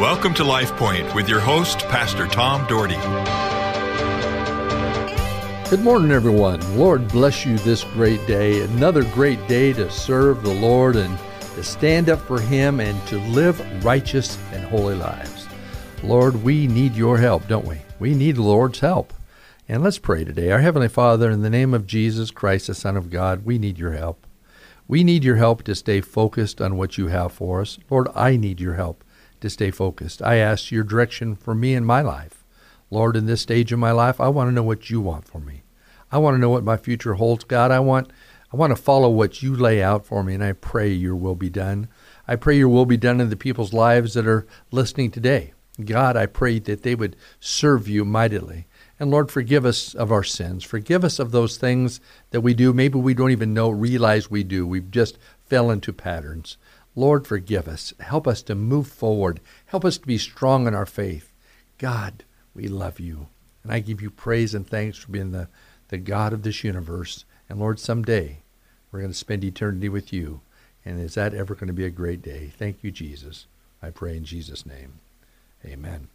Welcome to Life Point with your host, Pastor Tom Dougherty. Good morning, everyone. Lord bless you this great day. Another great day to serve the Lord and to stand up for Him and to live righteous and holy lives. Lord, we need your help, don't we? We need the Lord's help. And let's pray today. Our Heavenly Father, in the name of Jesus Christ, the Son of God, we need your help. We need your help to stay focused on what you have for us. Lord, I need your help to stay focused. I ask your direction for me in my life. Lord, in this stage of my life, I want to know what you want for me. I want to know what my future holds, God. I want I want to follow what you lay out for me, and I pray your will be done. I pray your will be done in the people's lives that are listening today. God, I pray that they would serve you mightily. And Lord, forgive us of our sins. Forgive us of those things that we do. Maybe we don't even know, realize we do. We've just fell into patterns. Lord, forgive us. Help us to move forward. Help us to be strong in our faith. God, we love you. And I give you praise and thanks for being the, the God of this universe. And Lord, someday we're going to spend eternity with you. And is that ever going to be a great day? Thank you, Jesus. I pray in Jesus' name. Amen.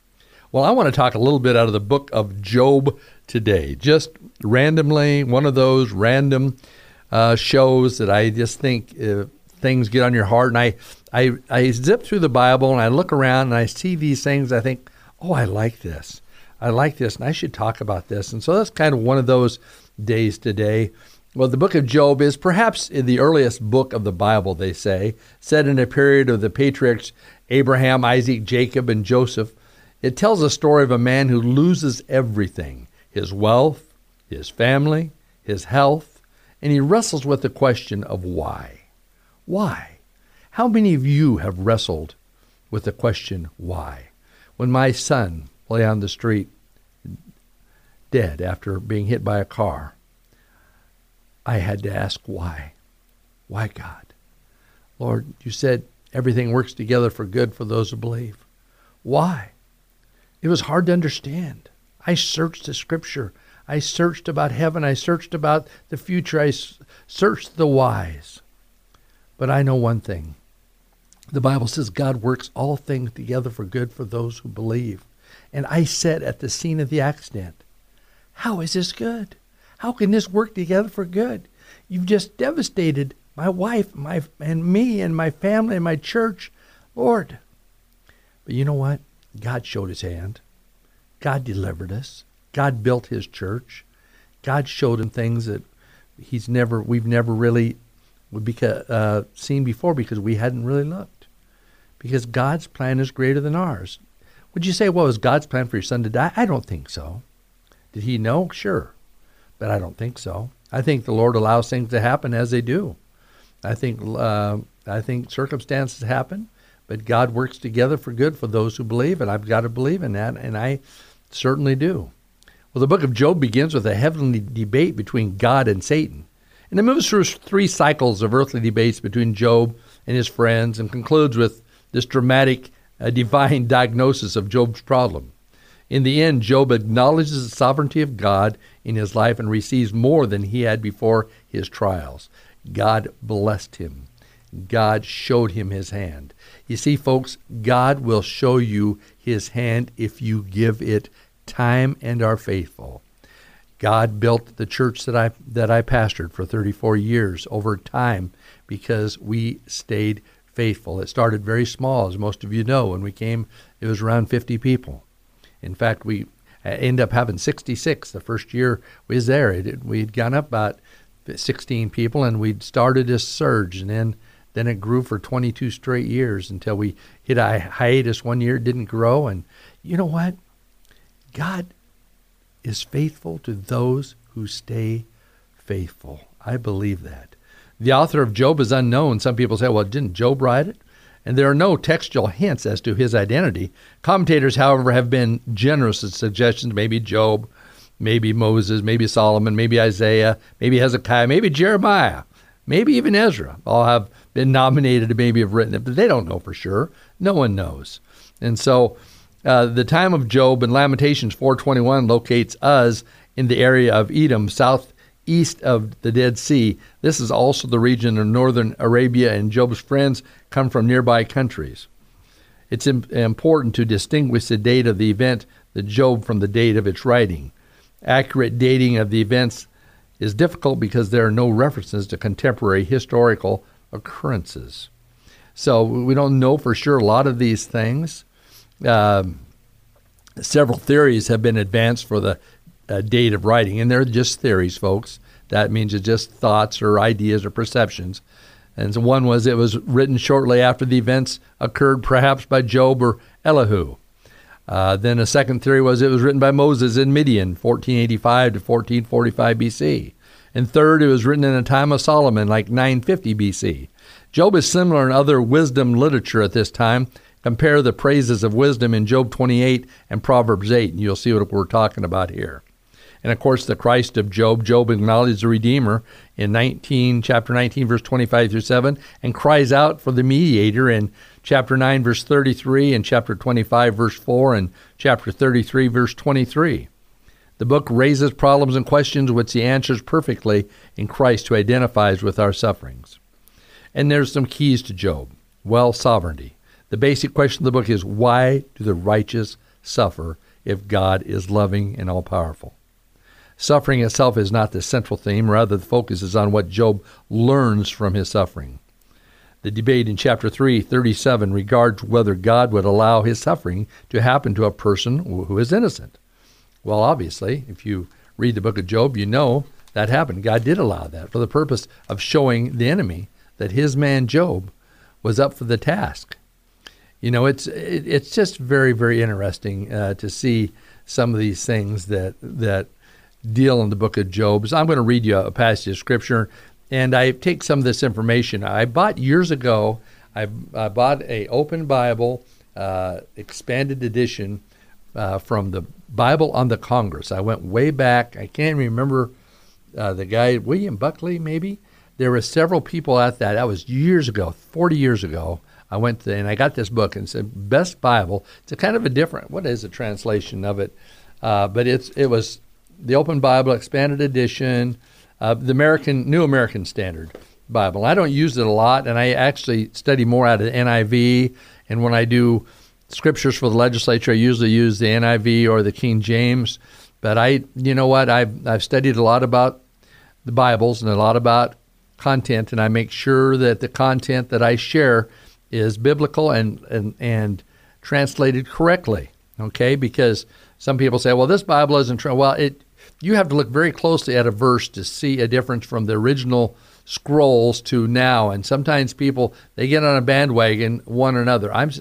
Well, I want to talk a little bit out of the book of Job today. Just randomly, one of those random uh, shows that I just think uh, things get on your heart. And I, I, I zip through the Bible and I look around and I see these things. I think, oh, I like this. I like this, and I should talk about this. And so that's kind of one of those days today. Well, the book of Job is perhaps the earliest book of the Bible, they say, set in a period of the patriarchs Abraham, Isaac, Jacob, and Joseph. It tells a story of a man who loses everything his wealth, his family, his health, and he wrestles with the question of why. Why? How many of you have wrestled with the question, why? When my son lay on the street dead after being hit by a car, I had to ask why. Why, God? Lord, you said everything works together for good for those who believe. Why? It was hard to understand. I searched the scripture. I searched about heaven. I searched about the future. I searched the whys. But I know one thing. The Bible says God works all things together for good for those who believe. And I said at the scene of the accident, How is this good? How can this work together for good? You've just devastated my wife, my and me and my family and my church, Lord. But you know what? God showed his hand. God delivered us. God built his church. God showed him things that he's never we've never really would be uh, seen before because we hadn't really looked. Because God's plan is greater than ours. Would you say, well, was God's plan for your son to die? I don't think so. Did he know? Sure. But I don't think so. I think the Lord allows things to happen as they do. I think uh, I think circumstances happen, but God works together for good for those who believe, and I've got to believe in that, and I certainly do. Well, the book of Job begins with a heavenly debate between God and Satan. And it moves through three cycles of earthly debates between Job and his friends and concludes with this dramatic uh, divine diagnosis of Job's problem. In the end, Job acknowledges the sovereignty of God in his life and receives more than he had before his trials. God blessed him. God showed him his hand. You see, folks, God will show you his hand if you give it time and are faithful. God built the church that I that I pastored for 34 years over time because we stayed faithful. It started very small, as most of you know. When we came, it was around 50 people. In fact, we uh, ended up having 66 the first year we was there. It, we had gone up about 16 people, and we'd started a surge, and then then it grew for 22 straight years until we hit a hiatus one year. Didn't grow, and you know what? God is faithful to those who stay faithful. I believe that. The author of Job is unknown. Some people say, well, didn't Job write it? And there are no textual hints as to his identity. Commentators, however, have been generous in suggestions. Maybe Job, maybe Moses, maybe Solomon, maybe Isaiah, maybe Hezekiah, maybe Jeremiah, maybe even Ezra. All have been nominated to maybe have written it, but they don't know for sure. No one knows. And so uh, the time of Job in Lamentations 4:21 locates us in the area of Edom, southeast of the Dead Sea. This is also the region of northern Arabia, and Job's friends come from nearby countries. It's important to distinguish the date of the event, the Job, from the date of its writing. Accurate dating of the events is difficult because there are no references to contemporary historical occurrences. So we don't know for sure a lot of these things. Uh, several theories have been advanced for the uh, date of writing, and they're just theories, folks. That means it's just thoughts or ideas or perceptions. And so one was it was written shortly after the events occurred, perhaps by Job or Elihu. Uh, then a second theory was it was written by Moses in Midian, 1485 to 1445 BC. And third, it was written in the time of Solomon, like 950 BC. Job is similar in other wisdom literature at this time. Compare the praises of wisdom in Job 28 and Proverbs 8, and you'll see what we're talking about here. And of course, the Christ of Job. Job acknowledges the Redeemer in 19, chapter 19, verse 25 through 7, and cries out for the mediator in chapter 9, verse 33, and chapter 25, verse 4, and chapter 33, verse 23. The book raises problems and questions which he answers perfectly in Christ, who identifies with our sufferings. And there's some keys to Job. Well, sovereignty. The basic question of the book is why do the righteous suffer if God is loving and all powerful? Suffering itself is not the central theme, rather, the focus is on what Job learns from his suffering. The debate in chapter 3, 37 regards whether God would allow his suffering to happen to a person who is innocent. Well, obviously, if you read the book of Job, you know that happened. God did allow that for the purpose of showing the enemy that his man Job was up for the task. You know, it's it, it's just very very interesting uh, to see some of these things that that deal in the book of Job. So I'm going to read you a passage of scripture and I take some of this information. I bought years ago. I, I bought a open Bible, uh, expanded edition uh, from the Bible on the Congress. I went way back. I can't remember uh, the guy, William Buckley, maybe. There were several people at that. That was years ago, 40 years ago. I went to, and I got this book and said best Bible. It's a kind of a different. What is a translation of it? Uh, but it's it was the Open Bible Expanded Edition uh, the American New American Standard Bible. I don't use it a lot, and I actually study more out of NIV. And when I do scriptures for the legislature, I usually use the NIV or the King James. But I, you know what, I've I've studied a lot about the Bibles and a lot about content, and I make sure that the content that I share is biblical and and and translated correctly. Okay, because some people say, well, this Bible isn't true. Well, it you have to look very closely at a verse to see a difference from the original scrolls to now. And sometimes people they get on a bandwagon one another. I'm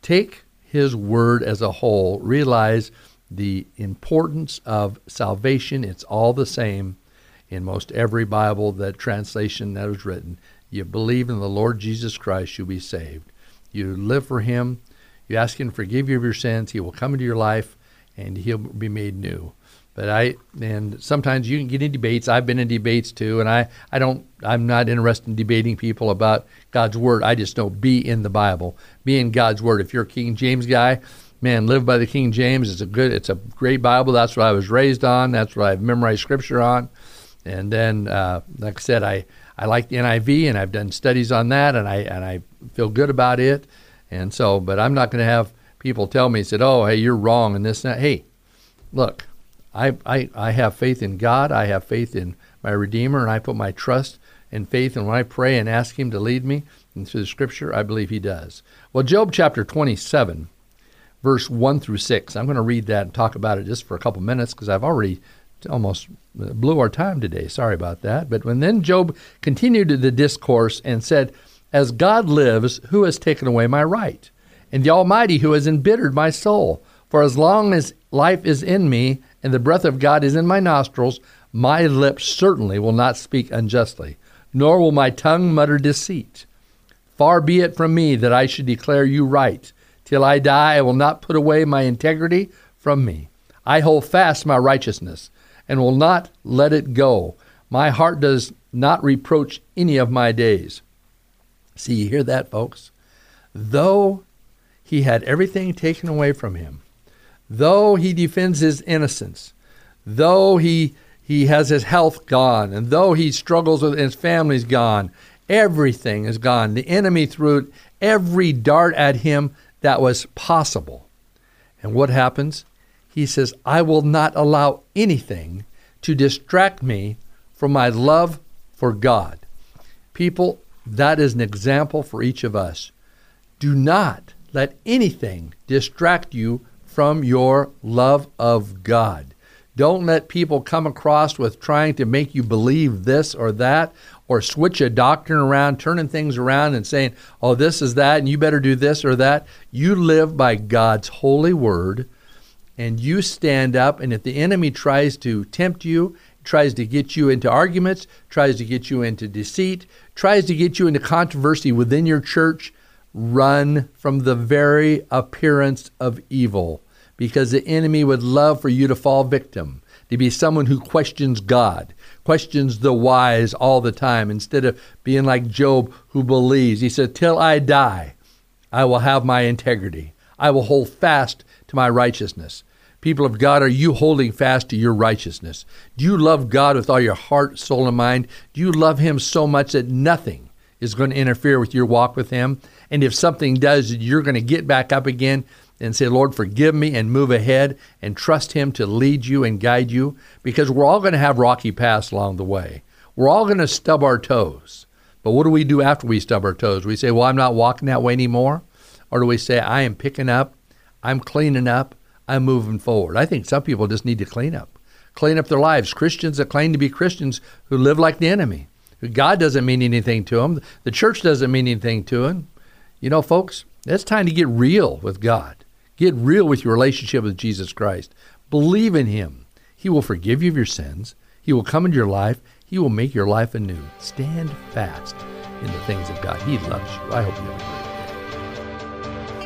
take his word as a whole. Realize the importance of salvation. It's all the same in most every Bible that translation that was written. You believe in the Lord Jesus Christ, you'll be saved. You live for Him. You ask Him to forgive you of your sins. He will come into your life, and He'll be made new. But I and sometimes you can get in debates. I've been in debates too, and I, I don't I'm not interested in debating people about God's word. I just know be in the Bible, be in God's word. If you're a King James guy, man, live by the King James. It's a good, it's a great Bible. That's what I was raised on. That's what I've memorized Scripture on. And then, uh, like I said, I I like the NIV, and I've done studies on that, and I and I feel good about it. And so, but I'm not going to have people tell me, said, "Oh, hey, you're wrong," and this and that. Hey, look, I, I, I have faith in God. I have faith in my Redeemer, and I put my trust and faith. And when I pray and ask Him to lead me into the Scripture, I believe He does. Well, Job chapter 27, verse 1 through 6. I'm going to read that and talk about it just for a couple minutes because I've already almost uh, blew our time today. Sorry about that. But when then Job continued the discourse and said, As God lives, who has taken away my right? And the Almighty who has embittered my soul? For as long as life is in me, and the breath of God is in my nostrils, my lips certainly will not speak unjustly, nor will my tongue mutter deceit. Far be it from me that I should declare you right. Till I die, I will not put away my integrity from me. I hold fast my righteousness and will not let it go. My heart does not reproach any of my days. See, you hear that, folks? Though he had everything taken away from him, though he defends his innocence, though he he has his health gone, and though he struggles with his family's gone, everything is gone. The enemy threw every dart at him that was possible. And what happens? He says, I will not allow anything to distract me from my love for God. People, that is an example for each of us. Do not let anything distract you from your love of God. Don't let people come across with trying to make you believe this or that or switch a doctrine around, turning things around and saying, oh, this is that, and you better do this or that. You live by God's holy word and you stand up. And if the enemy tries to tempt you, tries to get you into arguments, tries to get you into deceit, tries to get you into controversy within your church, run from the very appearance of evil because the enemy would love for you to fall victim, to be someone who questions God, questions the wise all the time, instead of being like Job who believes. He said, Till I die, I will have my integrity. I will hold fast to my righteousness. People of God, are you holding fast to your righteousness? Do you love God with all your heart, soul, and mind? Do you love Him so much that nothing is going to interfere with your walk with Him? And if something does, you're going to get back up again and say, Lord, forgive me and move ahead and trust Him to lead you and guide you because we're all going to have rocky paths along the way. We're all going to stub our toes. But what do we do after we stub our toes? We say, Well, I'm not walking that way anymore. Or do we say, I am picking up, I'm cleaning up, I'm moving forward? I think some people just need to clean up, clean up their lives. Christians that claim to be Christians who live like the enemy. God doesn't mean anything to them, the church doesn't mean anything to them. You know, folks, it's time to get real with God. Get real with your relationship with Jesus Christ. Believe in Him. He will forgive you of your sins. He will come into your life. He will make your life anew. Stand fast in the things of God. He loves you. I hope you have.